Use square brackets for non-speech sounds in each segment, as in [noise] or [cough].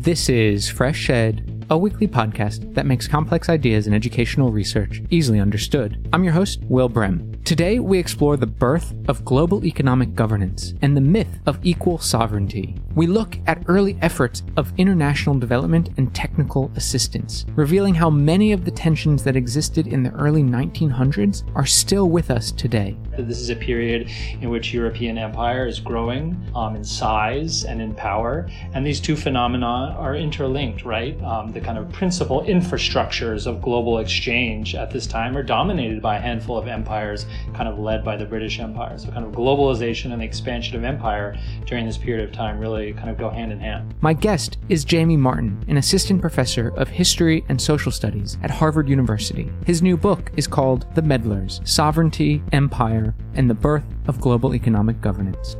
This is FreshEd, a weekly podcast that makes complex ideas and educational research easily understood. I'm your host, Will Brehm. Today, we explore the birth of global economic governance and the myth of equal sovereignty. We look at early efforts of international development and technical assistance, revealing how many of the tensions that existed in the early 1900s are still with us today. This is a period in which European empire is growing um, in size and in power, and these two phenomena are interlinked, right? Um, the kind of principal infrastructures of global exchange at this time are dominated by a handful of empires kind of led by the British Empire. So, kind of globalization and the expansion of empire during this period of time really kind of go hand in hand. My guest is Jamie Martin, an assistant professor of history and social studies at Harvard University. His new book is called The Meddlers Sovereignty, Empire, and the Birth of Global Economic Governance.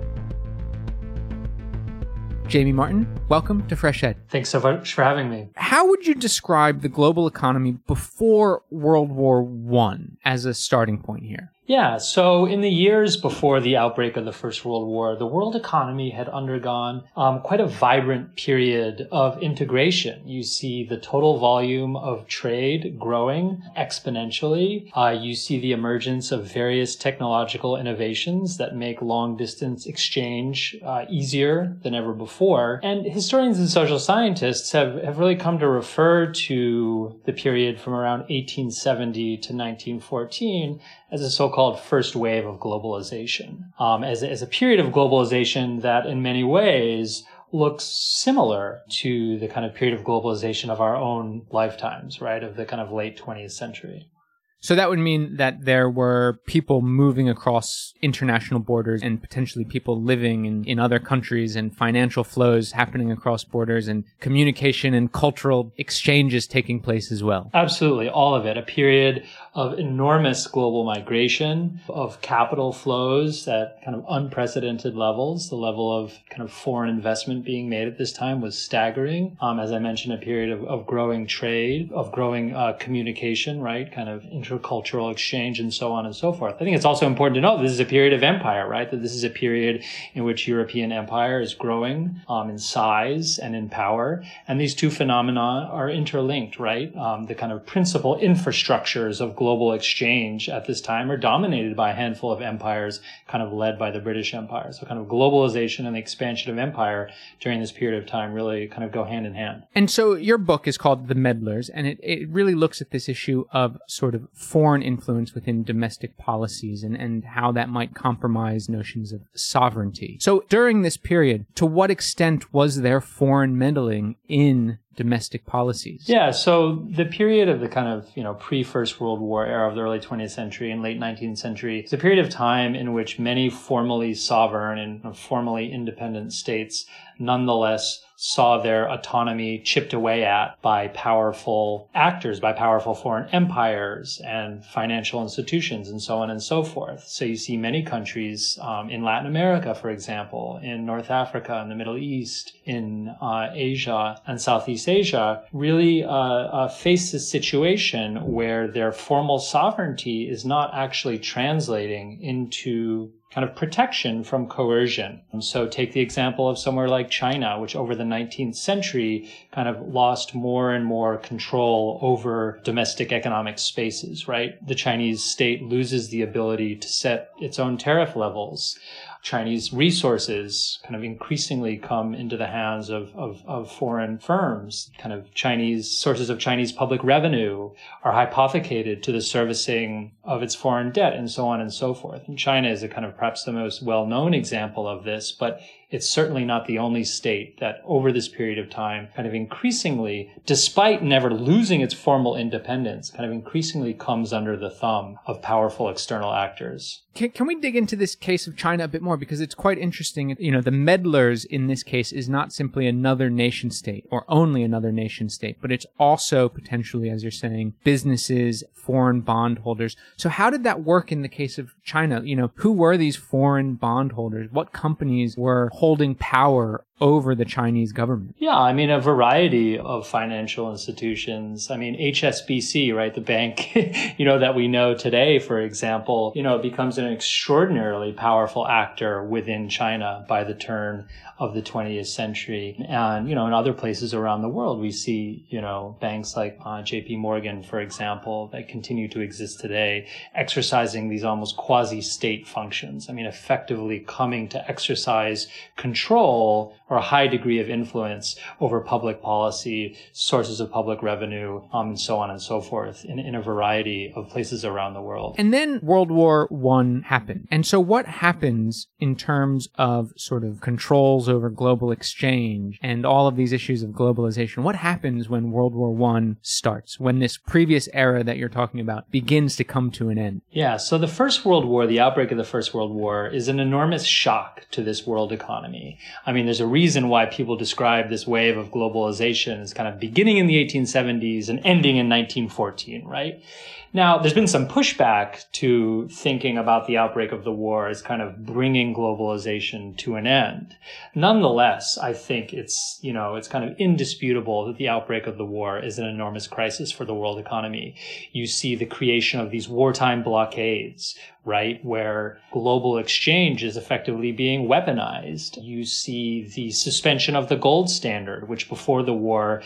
Jamie Martin, welcome to FreshEd. Thanks so much for having me. How would you describe the global economy before World War One as a starting point here? Yeah, so in the years before the outbreak of the First World War, the world economy had undergone um, quite a vibrant period of integration. You see the total volume of trade growing exponentially. Uh, you see the emergence of various technological innovations that make long distance exchange uh, easier than ever before. And historians and social scientists have, have really come to refer to the period from around 1870 to 1914 as a so-called first wave of globalization, um, as, as a period of globalization that in many ways looks similar to the kind of period of globalization of our own lifetimes, right? Of the kind of late 20th century. So that would mean that there were people moving across international borders and potentially people living in, in other countries and financial flows happening across borders and communication and cultural exchanges taking place as well. Absolutely. All of it. A period of enormous global migration, of capital flows at kind of unprecedented levels. The level of kind of foreign investment being made at this time was staggering. Um, as I mentioned, a period of, of growing trade, of growing uh, communication, right? Kind of intercultural exchange and so on and so forth. I think it's also important to note this is a period of empire, right? That this is a period in which European empire is growing um, in size and in power. And these two phenomena are interlinked, right? Um, the kind of principal infrastructures of global exchange at this time are dominated by a handful of empires kind of led by the British Empire. So kind of globalization and the expansion of empire during this period of time really kind of go hand in hand. And so your book is called The Meddlers, and it, it really looks at this issue of sort of foreign influence within domestic policies and, and how that might compromise notions of sovereignty. So during this period, to what extent was there foreign meddling in domestic policies? Yeah, so the period of the kind of, you know, pre First World War era of the early 20th century and late 19th century is a period of time in which many formally sovereign and formally independent states nonetheless saw their autonomy chipped away at by powerful actors, by powerful foreign empires and financial institutions and so on and so forth. So you see many countries um, in Latin America, for example, in North Africa, in the Middle East, in uh, Asia and Southeast Asia really uh, uh, face a situation where their formal sovereignty is not actually translating into kind of protection from coercion. And so take the example of somewhere like China, which over the 19th century kind of lost more and more control over domestic economic spaces, right? The Chinese state loses the ability to set its own tariff levels. Chinese resources kind of increasingly come into the hands of, of, of, foreign firms. Kind of Chinese sources of Chinese public revenue are hypothecated to the servicing of its foreign debt and so on and so forth. And China is a kind of perhaps the most well-known example of this, but it's certainly not the only state that over this period of time kind of increasingly, despite never losing its formal independence, kind of increasingly comes under the thumb of powerful external actors. Can, can we dig into this case of China a bit more? Because it's quite interesting. You know, the meddlers in this case is not simply another nation state or only another nation state, but it's also potentially, as you're saying, businesses, foreign bondholders. So how did that work in the case of China? You know, who were these foreign bondholders? What companies were holding power over the Chinese government? Yeah, I mean, a variety of financial institutions. I mean, HSBC, right? The bank, [laughs] you know, that we know today, for example, you know, becomes an extraordinarily powerful actor within China by the turn of the 20th century. And, you know, in other places around the world, we see, you know, banks like uh, JP Morgan, for example, that continue to exist today, exercising these almost quasi state functions. I mean, effectively coming to exercise control or a high degree of influence over public policy, sources of public revenue, um, and so on and so forth in, in a variety of places around the world. And then World War One happened. And so what happens in terms of sort of controls over global exchange and all of these issues of globalization? What happens when World War One starts, when this previous era that you're talking about begins to come to an end? Yeah. So the First World War, the outbreak of the First World War is an enormous shock to this world economy. I mean, there's a reason why people describe this wave of globalization as kind of beginning in the 1870s and ending in 1914, right? Now, there's been some pushback to thinking about the outbreak of the war as kind of bringing globalization to an end. Nonetheless, I think it's, you know, it's kind of indisputable that the outbreak of the war is an enormous crisis for the world economy. You see the creation of these wartime blockades, right? Where global exchange is effectively being weaponized. You see the suspension of the gold standard, which before the war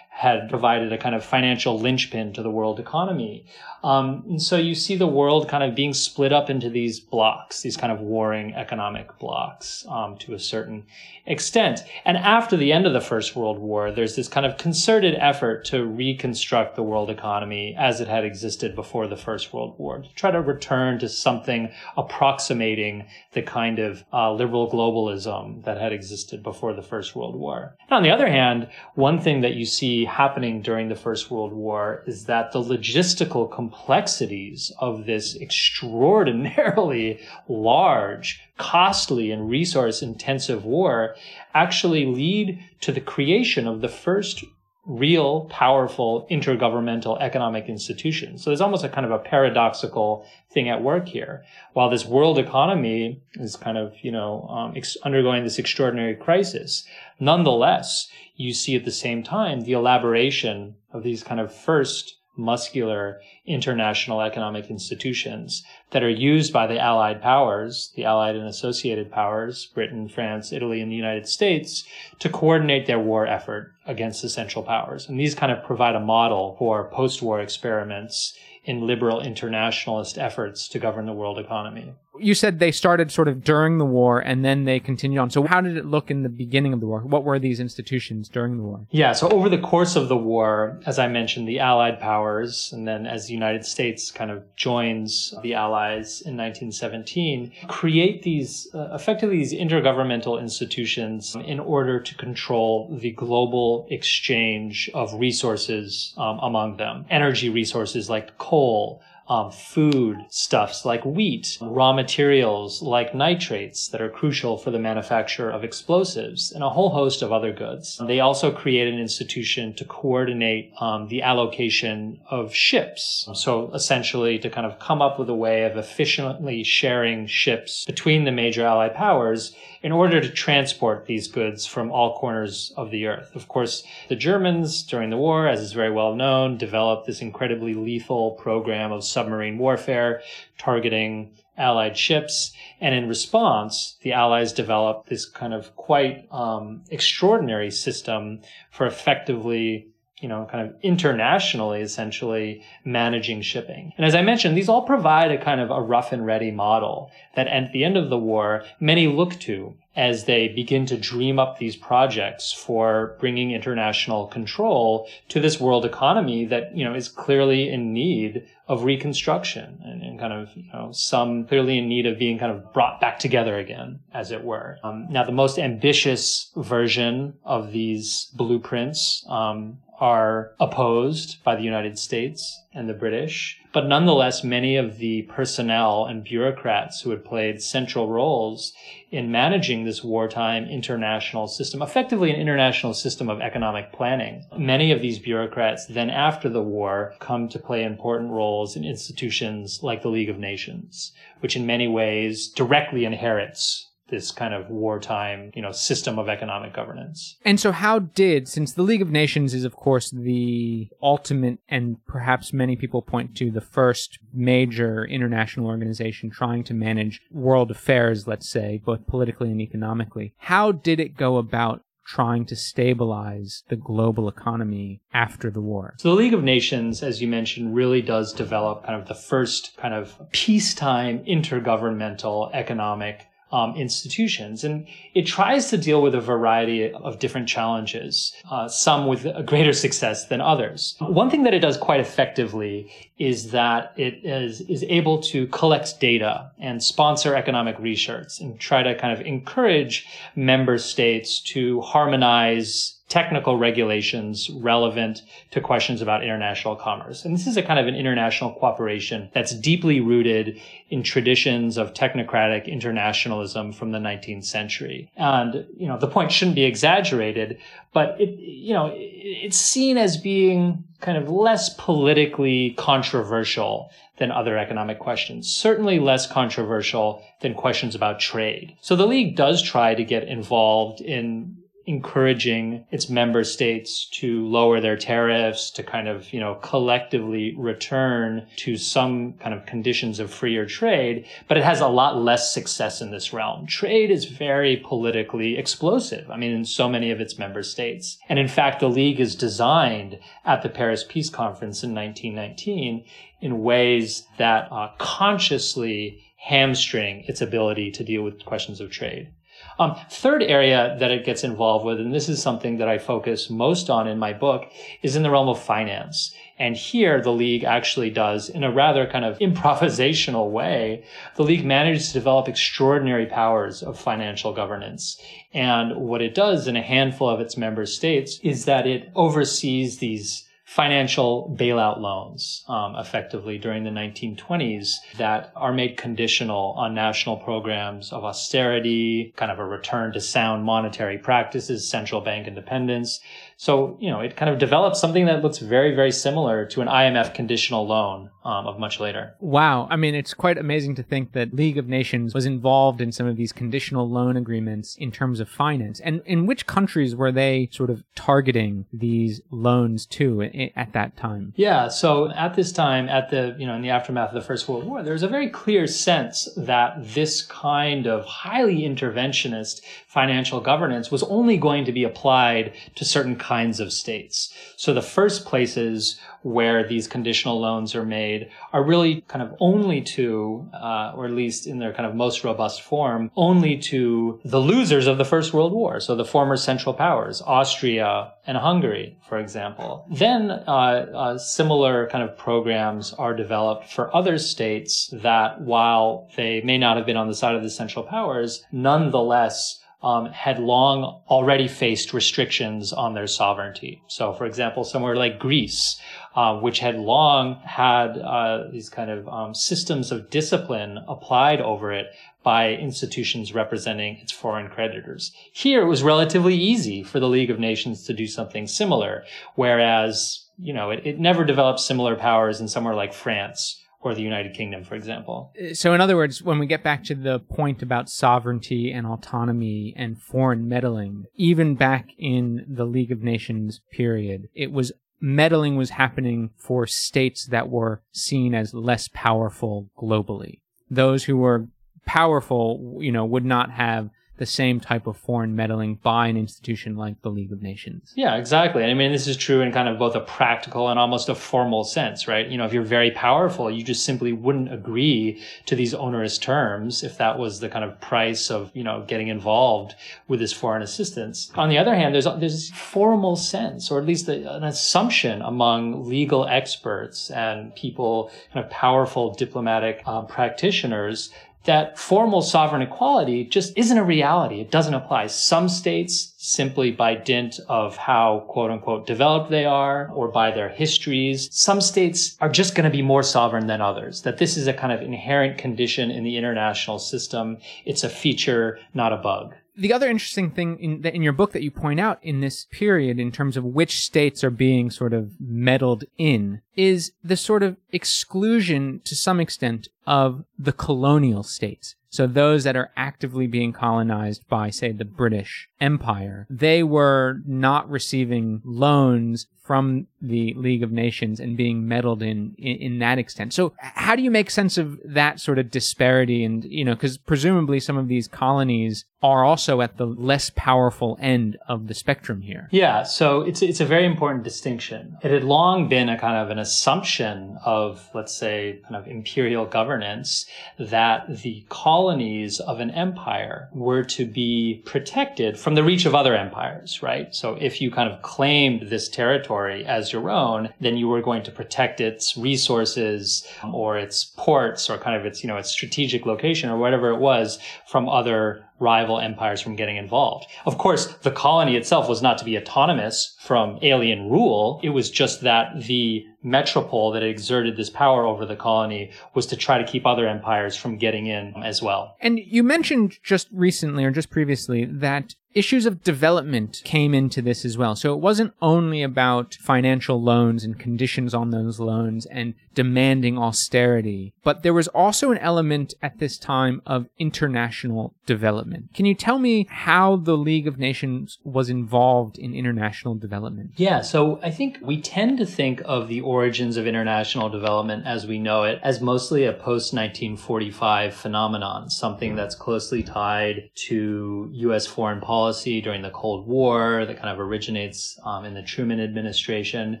had provided a kind of financial linchpin to the world economy. Um, and so you see the world kind of being split up into these blocks, these kind of warring economic blocks um, to a certain extent. And after the end of the First World War, there's this kind of concerted effort to reconstruct the world economy as it had existed before the First World War, to try to return to something approximating the kind of uh, liberal globalism that had existed before the First World War. And on the other hand, one thing that you see happening during the First World War is that the logistical complexities of this extraordinarily [laughs] large, costly, and resource intensive war actually lead to the creation of the first real powerful intergovernmental economic institutions. So there's almost a kind of a paradoxical thing at work here. While this world economy is kind of, you know, um, ex- undergoing this extraordinary crisis, nonetheless, you see at the same time the elaboration of these kind of first muscular international economic institutions that are used by the allied powers, the allied and associated powers, Britain, France, Italy, and the United States, to coordinate their war effort against the Central Powers. And these kind of provide a model for post-war experiments in liberal internationalist efforts to govern the world economy you said they started sort of during the war and then they continued on. So how did it look in the beginning of the war? What were these institutions during the war? Yeah, so over the course of the war, as I mentioned, the Allied powers, and then as the United States kind of joins the Allies in 1917, create these uh, effectively these intergovernmental institutions in order to control the global exchange of resources um, among them. Energy resources like coal, um, food stuffs like wheat, raw materials like nitrates that are crucial for the manufacture of explosives, and a whole host of other goods. They also create an institution to coordinate um, the allocation of ships. So essentially to kind of come up with a way of efficiently sharing ships between the major allied powers in order to transport these goods from all corners of the earth. Of course, the Germans during the war, as is very well known, developed this incredibly lethal program of submarine warfare targeting Allied ships. And in response, the Allies developed this kind of quite um, extraordinary system for effectively you know, kind of internationally, essentially managing shipping. And as I mentioned, these all provide a kind of a rough and ready model that at the end of the war, many look to as they begin to dream up these projects for bringing international control to this world economy that, you know, is clearly in need of reconstruction and, and kind of, you know, some clearly in need of being kind of brought back together again, as it were. Um, now, the most ambitious version of these blueprints, um, are opposed by the United States and the British. But nonetheless, many of the personnel and bureaucrats who had played central roles in managing this wartime international system, effectively an international system of economic planning, many of these bureaucrats then after the war come to play important roles in institutions like the League of Nations, which in many ways directly inherits this kind of wartime, you know, system of economic governance. And so how did, since the League of Nations is of course the ultimate and perhaps many people point to the first major international organization trying to manage world affairs, let's say, both politically and economically, how did it go about trying to stabilize the global economy after the war. So the League of Nations, as you mentioned, really does develop kind of the first kind of peacetime intergovernmental economic um, institutions. And it tries to deal with a variety of different challenges, uh, some with a greater success than others. One thing that it does quite effectively is that it is, is able to collect data and sponsor economic research and try to kind of encourage member states to harmonize technical regulations relevant to questions about international commerce. And this is a kind of an international cooperation that's deeply rooted in traditions of technocratic internationalism from the 19th century. And, you know, the point shouldn't be exaggerated, but it, you know, it's seen as being kind of less politically controversial than other economic questions. Certainly less controversial than questions about trade. So the League does try to get involved in encouraging its member states to lower their tariffs, to kind of, you know, collectively return to some kind of conditions of freer trade, but it has a lot less success in this realm. Trade is very politically explosive. I mean, in so many of its member states. And in fact, the League is designed at the Paris Peace Conference in 1919 in ways that uh, consciously hamstring its ability to deal with questions of trade. Um, third area that it gets involved with, and this is something that I focus most on in my book, is in the realm of finance. And here the league actually does, in a rather kind of [laughs] improvisational way, the league manages to develop extraordinary powers of financial governance. And what it does in a handful of its member states is that it oversees these financial bailout loans, um, effectively during the 1920s that are made conditional on national programs of austerity, kind of a return to sound monetary practices, central bank independence, so, you know, it kind of develops something that looks very, very similar to an IMF conditional loan um, of much later. Wow. I mean, it's quite amazing to think that League of Nations was involved in some of these conditional loan agreements in terms of finance. And in which countries were they sort of targeting these loans to at that time? Yeah. So at this time, at the, you know, in the aftermath of the First World War, there was a very clear sense that this kind of highly interventionist financial governance was only going to be applied to certain kinds of states. So the first places where these conditional loans are made are really kind of only to, uh, or at least in their kind of most robust form, only to the losers of the First World War. So the former Central Powers, Austria and Hungary, for example. Then uh, uh, similar kind of programs are developed for other states that, while they may not have been on the side of the Central Powers, nonetheless um, had long already faced restrictions on their sovereignty. So, for example, somewhere like Greece, uh, which had long had uh, these kind of um, systems of discipline applied over it by institutions representing its foreign creditors. Here, it was relatively easy for the League of Nations to do something similar, whereas you know it, it never developed similar powers in somewhere like France or the United Kingdom, for example. So, in other words, when we get back to the point about sovereignty and autonomy and foreign meddling, even back in the League of Nations period, it was meddling was happening for states that were seen as less powerful globally. Those who were powerful, you know, would not have the same type of foreign meddling by an institution like the League of Nations. Yeah, exactly. I mean, this is true in kind of both a practical and almost a formal sense, right? You know, if you're very powerful, you just simply wouldn't agree to these onerous terms if that was the kind of price of, you know, getting involved with this foreign assistance. On the other hand, there's, there's this formal sense, or at least an assumption among legal experts and people, kind of powerful diplomatic um, practitioners that formal sovereign equality just isn't a reality. It doesn't apply. Some states simply by dint of how quote unquote developed they are or by their histories. Some states are just going to be more sovereign than others, that this is a kind of inherent condition in the international system. It's a feature, not a bug the other interesting thing in, in your book that you point out in this period in terms of which states are being sort of meddled in is the sort of exclusion to some extent of the colonial states. So those that are actively being colonized by, say, the British Empire, they were not receiving loans from the League of Nations and being meddled in, in, in that extent. So how do you make sense of that sort of disparity? And, you know, because presumably some of these colonies are also at the less powerful end of the spectrum here. Yeah. So it's, it's a very important distinction. It had long been a kind of an assumption of, let's say, kind of imperial governance that the colonies of an empire were to be protected from the reach of other empires, right? So if you kind of claimed this territory as your own, then you were going to protect its resources um, or its ports or kind of its, you know, its strategic location or whatever it was from other rival empires from getting involved. Of course, the colony itself was not to be autonomous from alien rule. It was just that the metropole that exerted this power over the colony was to try to keep other empires from getting in as well. And you mentioned just recently or just previously that issues of development came into this as well. So it wasn't only about financial loans and conditions on those loans and demanding austerity, but there was also an element at this time of international development. Can you tell me how the League of Nations was involved in international development? Yeah, so I think we tend to think of the origins of international development as we know it as mostly a post 1945 phenomenon, something that's closely tied to US foreign policy policy during the Cold War that kind of originates um, in the Truman administration.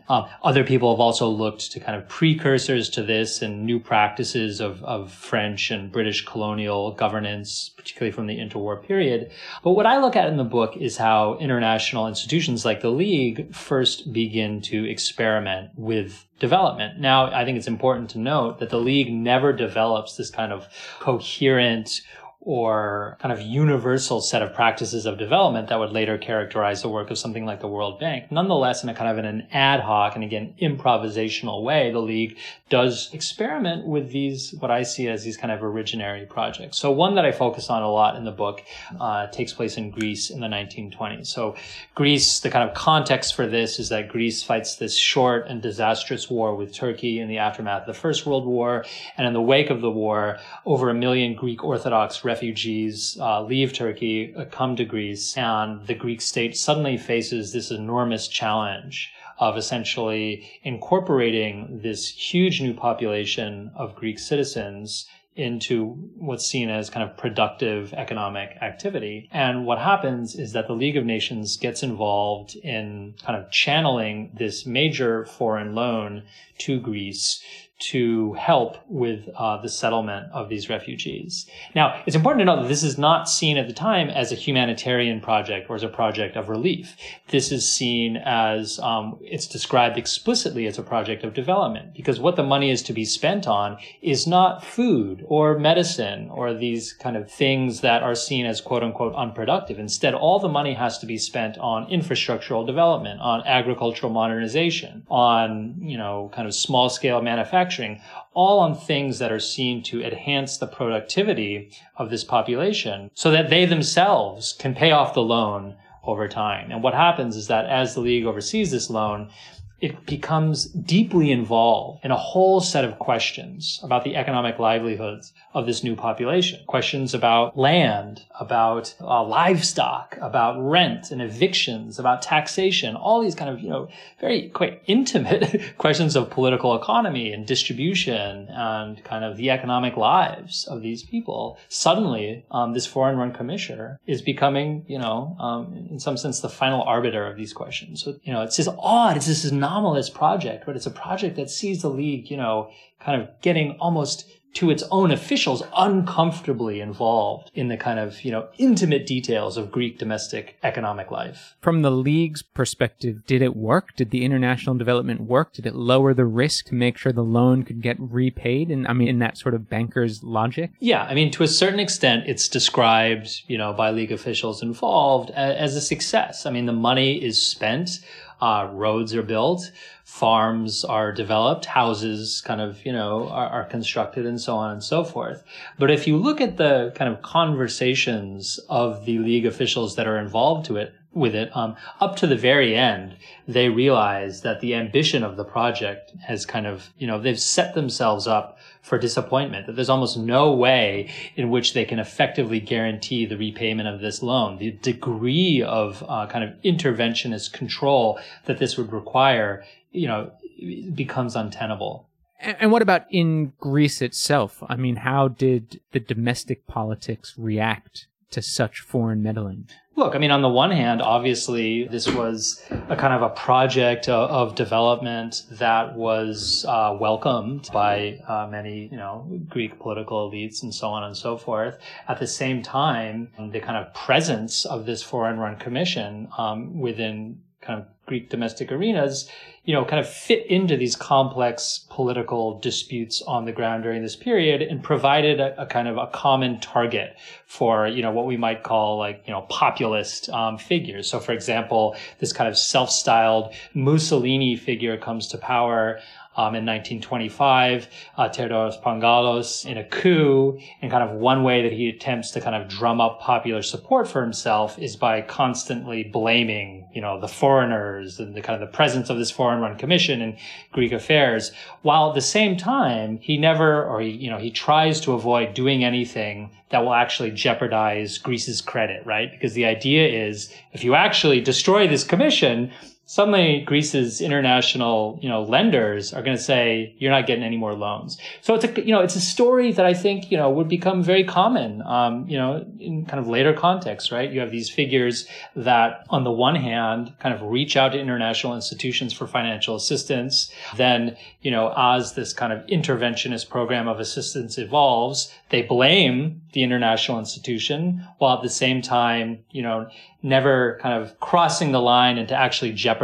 Um, other people have also looked to kind of precursors to this and new practices of, of French and British colonial governance, particularly from the interwar period. But what I look at in the book is how international institutions like the League first begin to experiment with development. Now, I think it's important to note that the League never develops this kind of coherent or kind of universal set of practices of development that would later characterize the work of something like the World Bank. Nonetheless, in a kind of an ad hoc and again, improvisational way, the League does experiment with these, what I see as these kind of originary projects. So one that I focus on a lot in the book uh, takes place in Greece in the 1920s. So Greece, the kind of context for this is that Greece fights this short and disastrous war with Turkey in the aftermath of the First World War. And in the wake of the war, over a million Greek Orthodox refugees uh, leave Turkey, uh, come to Greece, and the Greek state suddenly faces this enormous challenge of essentially incorporating this huge new population of Greek citizens into what's seen as kind of productive economic activity. And what happens is that the League of Nations gets involved in kind of channeling this major foreign loan to Greece to help with uh, the settlement of these refugees. Now, it's important to note that this is not seen at the time as a humanitarian project or as a project of relief. This is seen as um, it's described explicitly as a project of development because what the money is to be spent on is not food or medicine or these kind of things that are seen as quote unquote unproductive. Instead, all the money has to be spent on infrastructural development, on agricultural modernization, on, you know, kind of small scale manufacturing manufacturing, all on things that are seen to enhance the productivity of this population so that they themselves can pay off the loan over time. And what happens is that as the league oversees this loan, it becomes deeply involved in a whole set of questions about the economic livelihoods of this new population. Questions about land, about uh, livestock, about rent and evictions, about taxation, all these kind of, you know, very quite intimate [laughs] questions of political economy and distribution and kind of the economic lives of these people. Suddenly, um, this foreign run commissioner is becoming, you know, um, in some sense, the final arbiter of these questions. So, you know, it's just odd. It's this anomalous project, but it's a project that sees the league, you know, kind of getting almost to its own officials uncomfortably involved in the kind of, you know, intimate details of Greek domestic economic life. From the league's perspective, did it work? Did the international development work? Did it lower the risk to make sure the loan could get repaid? And I mean, in that sort of banker's logic? Yeah. I mean, to a certain extent, it's described, you know, by league officials involved uh, as a success. I mean, the money is spent. Uh, roads are built farms are developed, houses kind of, you know, are, are, constructed and so on and so forth. But if you look at the kind of conversations of the league officials that are involved to it, with it. Um, up to the very end, they realize that the ambition of the project has kind of, you know, they've set themselves up for disappointment, that there's almost no way in which they can effectively guarantee the repayment of this loan. The degree of uh, kind of interventionist control that this would require, you know, becomes untenable. And what about in Greece itself? I mean, how did the domestic politics react to such foreign meddling? Look, I mean, on the one hand, obviously, this was a kind of a project of, of development that was uh, welcomed by uh, many, you know, Greek political elites and so on and so forth. At the same time, the kind of presence of this foreign-run commission um, within kind of Greek domestic arenas, you know, kind of fit into these complex political disputes on the ground during this period and provided a, a kind of a common target for, you know, what we might call like, you know, populist um, figures. So, for example, this kind of self-styled Mussolini figure comes to power um, in 1925, uh, Pangalos in a coup. And kind of one way that he attempts to kind of drum up popular support for himself is by constantly blaming, you know, the foreigners and the kind of the presence of this foreign run commission in Greek affairs. While at the same time, he never, or he, you know, he tries to avoid doing anything that will actually jeopardize Greece's credit, right? Because the idea is if you actually destroy this commission, suddenly Greece's international, you know, lenders are going to say you're not getting any more loans. So it's a, you know, it's a story that I think, you know, would become very common, um, you know, in kind of later contexts, right? You have these figures that on the one hand kind of reach out to international institutions for financial assistance. Then, you know, as this kind of interventionist program of assistance evolves, they blame the international institution while at the same time, you know, never kind of crossing the line into actually jeopardizing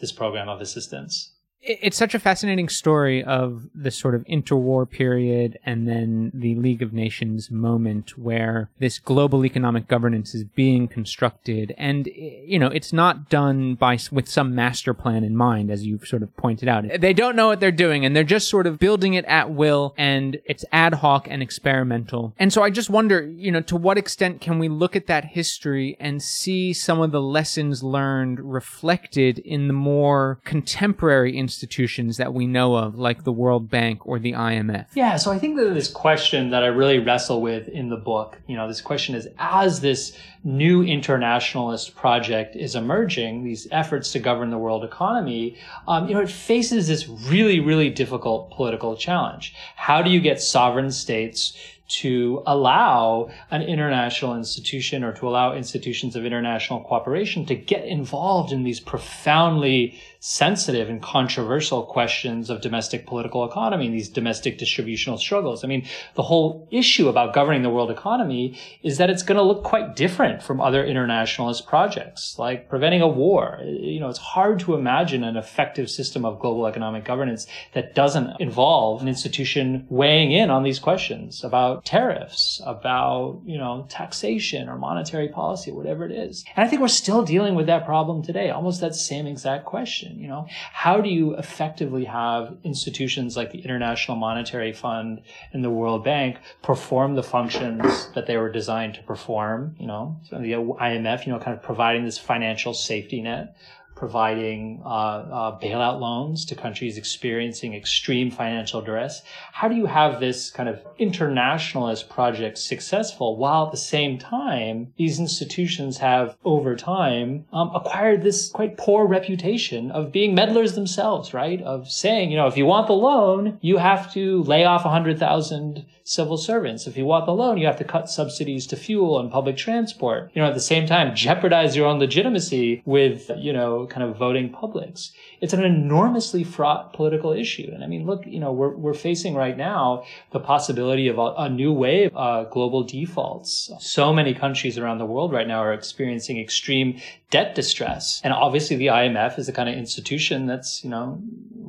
this program of assistance it's such a fascinating story of the sort of interwar period and then the League of Nations moment where this global economic governance is being constructed. And, you know, it's not done by, with some master plan in mind, as you've sort of pointed out. They don't know what they're doing and they're just sort of building it at will and it's ad hoc and experimental. And so I just wonder, you know, to what extent can we look at that history and see some of the lessons learned reflected in the more contemporary institutions that we know of, like the World Bank or the IMF? Yeah, so I think that this question that I really wrestle with in the book, you know, this question is as this new internationalist project is emerging, these efforts to govern the world economy, um, you know, it faces this really, really difficult political challenge. How do you get sovereign states to allow an international institution or to allow institutions of international cooperation to get involved in these profoundly sensitive and controversial questions of domestic political economy and these domestic distributional struggles. I mean, the whole issue about governing the world economy is that it's going to look quite different from other internationalist projects, like preventing a war. You know, it's hard to imagine an effective system of global economic governance that doesn't involve an institution weighing in on these questions about tariffs, about, you know, taxation or monetary policy, whatever it is. And I think we're still dealing with that problem today, almost that same exact question question. You know, how do you effectively have institutions like the International Monetary Fund and the World Bank perform the functions that they were designed to perform? You know, so the IMF, you know, kind of providing this financial safety net providing uh, uh, bailout loans to countries experiencing extreme financial duress. How do you have this kind of internationalist project successful while at the same time these institutions have over time um, acquired this quite poor reputation of being meddlers themselves, right? Of saying, you know, if you want the loan, you have to lay off 100,000 civil servants. If you want the loan, you have to cut subsidies to fuel and public transport. You know, at the same time, jeopardize your own legitimacy with, you know, kind of voting publics. It's an enormously fraught political issue. And I mean, look, you know, we're, we're facing right now the possibility of a, a new wave, uh, global defaults. So many countries around the world right now are experiencing extreme debt distress. And obviously the IMF is the kind of institution that's, you know,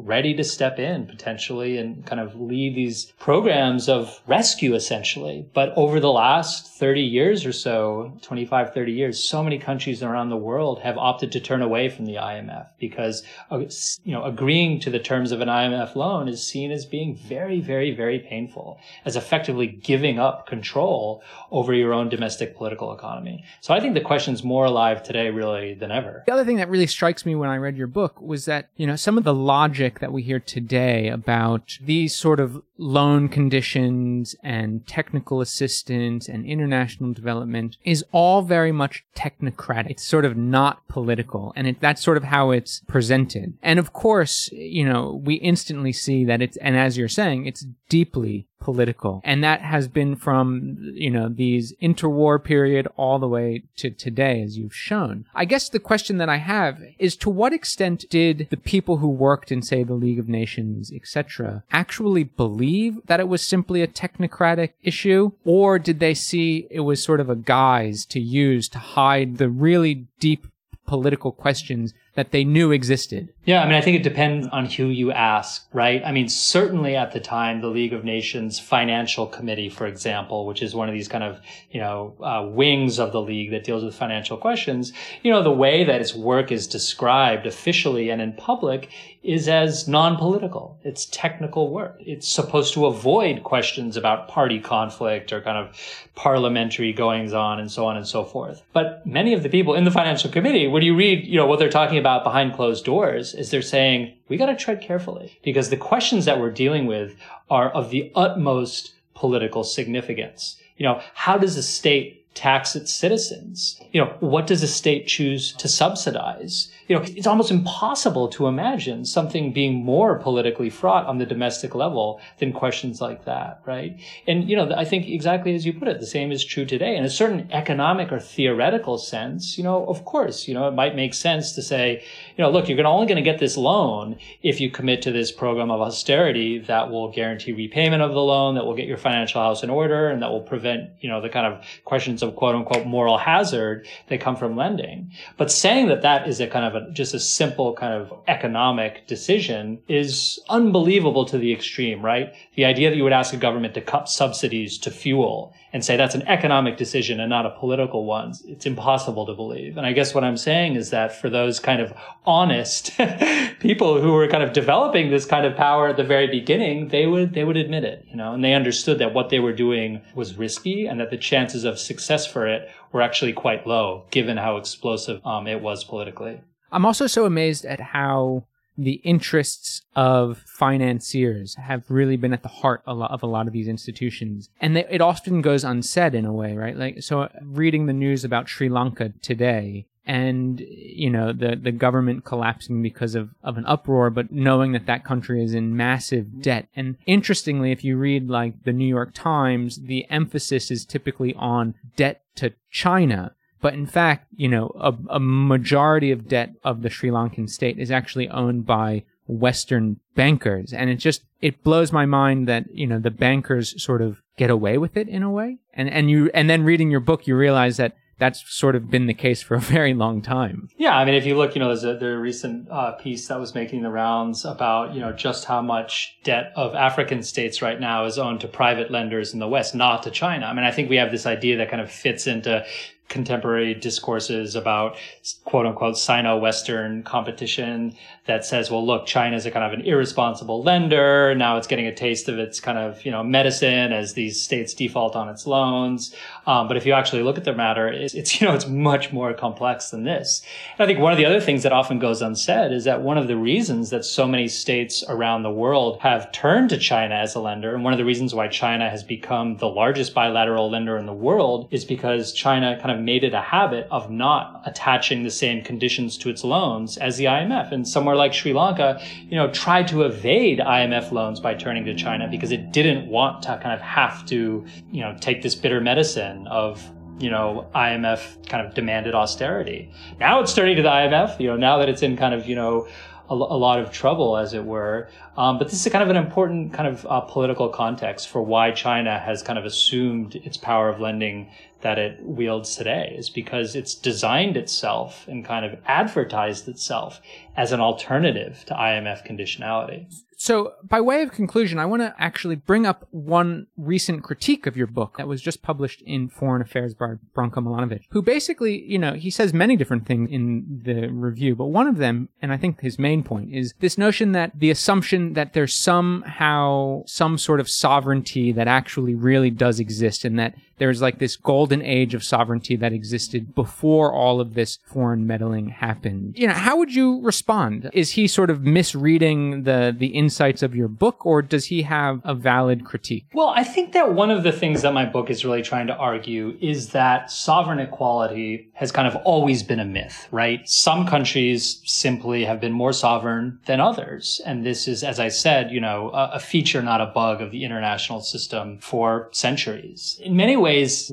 ready to step in potentially and kind of lead these programs of rescue essentially. But over the last 30 years or so, 25, 30 years, so many countries around the world have opted to turn away from the IMF because, uh, you know, agreeing to the terms of an IMF loan is seen as being very, very, very painful, as effectively giving up control over your own domestic political economy. So I think the question's more alive today, really, than ever. The other thing that really strikes me when I read your book was that, you know, some of the logic that we hear today about these sort of loan conditions and technical assistance and international development is all very much technocratic. It's sort of not political. And it, that's sort of how it's presented. And of course, you know, we instantly see that it's, and as you're saying, it's deeply political. And that has been from, you know, these interwar period all the way to today, as you've shown. I guess the question that I have is to what extent did the people who worked in, say, the League of Nations, etc., actually believe that it was simply a technocratic issue? Or did they see it was sort of a guise to use to hide the really deep political questions that they knew existed. Yeah, I mean, I think it depends on who you ask, right? I mean, certainly at the time, the League of Nations Financial Committee, for example, which is one of these kind of, you know, uh, wings of the league that deals with financial questions, you know, the way that its work is described officially and in public is as non-political. It's technical work. It's supposed to avoid questions about party conflict or kind of parliamentary goings on and so on and so forth. But many of the people in the financial committee, when you read, you know, what they're talking about behind closed doors is they're saying, we got to tread carefully because the questions that we're dealing with are of the utmost political significance. You know, how does a state tax its citizens? You know, what does a state choose to subsidize? You know, it's almost impossible to imagine something being more politically fraught on the domestic level than questions like that, right? And, you know, I think exactly as you put it, the same is true today. In a certain economic or theoretical sense, you know, of course, you know, it might make sense to say, you know, look, you're only going to get this loan if you commit to this program of austerity that will guarantee repayment of the loan, that will get your financial house in order, and that will prevent, you know, the kind of questions of quote unquote moral hazard that come from lending. But saying that that is a kind of a, just a simple kind of economic decision is unbelievable to the extreme, right? The idea that you would ask a government to cut subsidies to fuel and say that's an economic decision and not a political one, it's impossible to believe. And I guess what I'm saying is that for those kind of honest [laughs] people who were kind of developing this kind of power at the very beginning, they would, they would admit it, you know, and they understood that what they were doing was risky and that the chances of success for it were actually quite low given how explosive um, it was politically. I'm also so amazed at how the interests of financiers have really been at the heart of a lot of these institutions. And it often goes unsaid in a way, right? Like, so reading the news about Sri Lanka today and, you know, the, the government collapsing because of, of an uproar, but knowing that that country is in massive debt. And interestingly, if you read like the New York Times, the emphasis is typically on debt to China but in fact, you know, a, a majority of debt of the Sri Lankan state is actually owned by Western bankers. And it just, it blows my mind that, you know, the bankers sort of get away with it in a way. And, and you, and then reading your book, you realize that that's sort of been the case for a [laughs] very long time. Yeah, I mean, if you look, you know, there's a, there's a recent uh, piece that was making the rounds about, you know, just how much debt of African states right now is owned to private lenders in the West, not to China. I mean, I think we have this idea that kind of fits into contemporary discourses about quote unquote Sino-Western competition that says, well, look, China is a kind of an irresponsible lender. Now it's getting a taste of its kind of, you know, medicine as these states default on its loans. Um, but if you actually look at the matter, it's, it's, [laughs] you know, it's much more complex than this. And I think one of the other things that often goes unsaid is that one of the reasons that so many states around the world have turned to China as a lender, and one of the reasons why China has become the largest bilateral lender in the world is because China kind of made it a habit of not attaching the same conditions to its loans as the IMF. And somewhere like Sri Lanka, you know, tried to evade IMF loans by turning to China because it didn't want to kind of have to, you know, take this bitter medicine of you know, IMF kind of demanded austerity. Now it's turning to the IMF, you know, now that it's in kind of, you know, a, lot of trouble, as it were. Um, but this is kind of an important kind of uh, political context for why China has kind of assumed its power of lending that it wields today is because it's designed itself and kind of advertised itself as an alternative to IMF conditionality. So, by way of conclusion, I want to actually bring up one recent critique of your book that was just published in Foreign Affairs by Branko Milanovic, who basically, you know, he says many different things in the review, but one of them, and I think his main point, is this notion that the assumption that there's somehow some sort of sovereignty that actually really does exist and that there's like this golden age of sovereignty that existed before all of this foreign meddling happened. You know, how would you respond? Is he sort of misreading the the insights of your book or does he have a valid critique? Well, I think that one of the things that my book is really trying to argue is that sovereign equality has kind of always been a myth, right? Some countries simply have been more sovereign than others. And this is, as I said, you know, a, a feature, not a bug of the international system for centuries. In many ways, ways,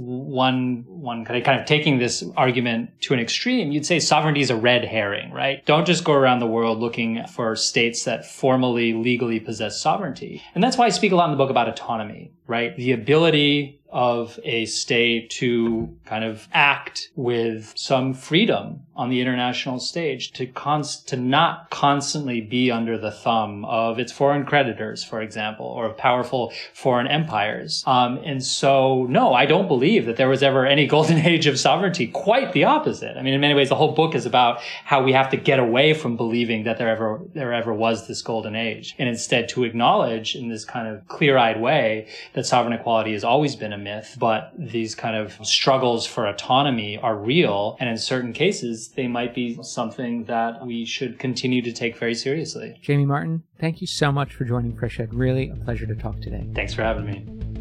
one one kind of taking this argument to an extreme, you'd say sovereignty is a red herring, right? Don't just go around the world looking for states that formally, legally possess sovereignty. And that's why I speak a lot in the book about autonomy, right? The ability of a state to kind of act with some freedom on the international stage to const- to not constantly be under the thumb of its foreign creditors, for example, or of powerful foreign empires. Um, and so, no, I don't believe that there was ever any golden [laughs] age of sovereignty. Quite the opposite. I mean, in many ways, the whole book is about how we have to get away from believing that there ever there ever was this golden age, and instead to acknowledge in this kind of clear-eyed way that sovereign equality has always been a myth, but these kind of struggles for autonomy are real. And in certain cases, they might be something that we should continue to take very seriously. Jamie Martin, thank you so much for joining FreshEd. Really a pleasure to talk today. Thanks for having me.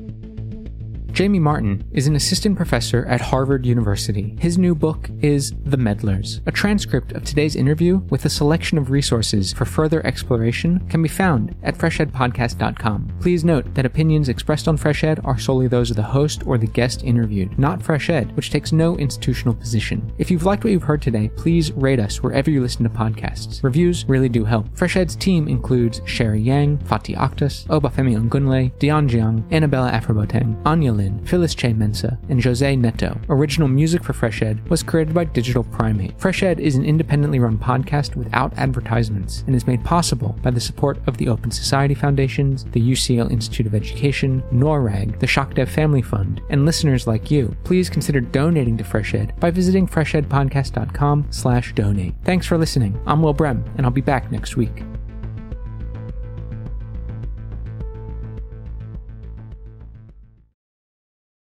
Jamie Martin is an assistant professor at Harvard University. His new book is The Meddlers. A transcript of today's interview with a selection of resources for further exploration can be found at freshedpodcast.com. Please note that opinions expressed on FreshEd are solely those of the host or the guest interviewed, not FreshEd, which takes no institutional position. If you've liked what you've heard today, please rate us wherever you listen to podcasts. Reviews really do help. FreshEd's team includes Sherry Yang, Fatih Akhtas, Obafemi Ngunle, Dion Jiang, Annabella Afroboteng, Anya Lin, Phyllis Che Mensa, and Jose Neto. Original music for FreshEd was created by Digital Primate. FreshEd is an independently run podcast without advertisements and is made possible by the support of the Open Society Foundations, the UCL Institute of Education, NORAG, the ShockDev Family Fund, and listeners like you. Please consider donating to FreshEd by visiting freshedpodcast.com slash donate. Thanks for listening. I'm Will Brehm, and I'll be back next week.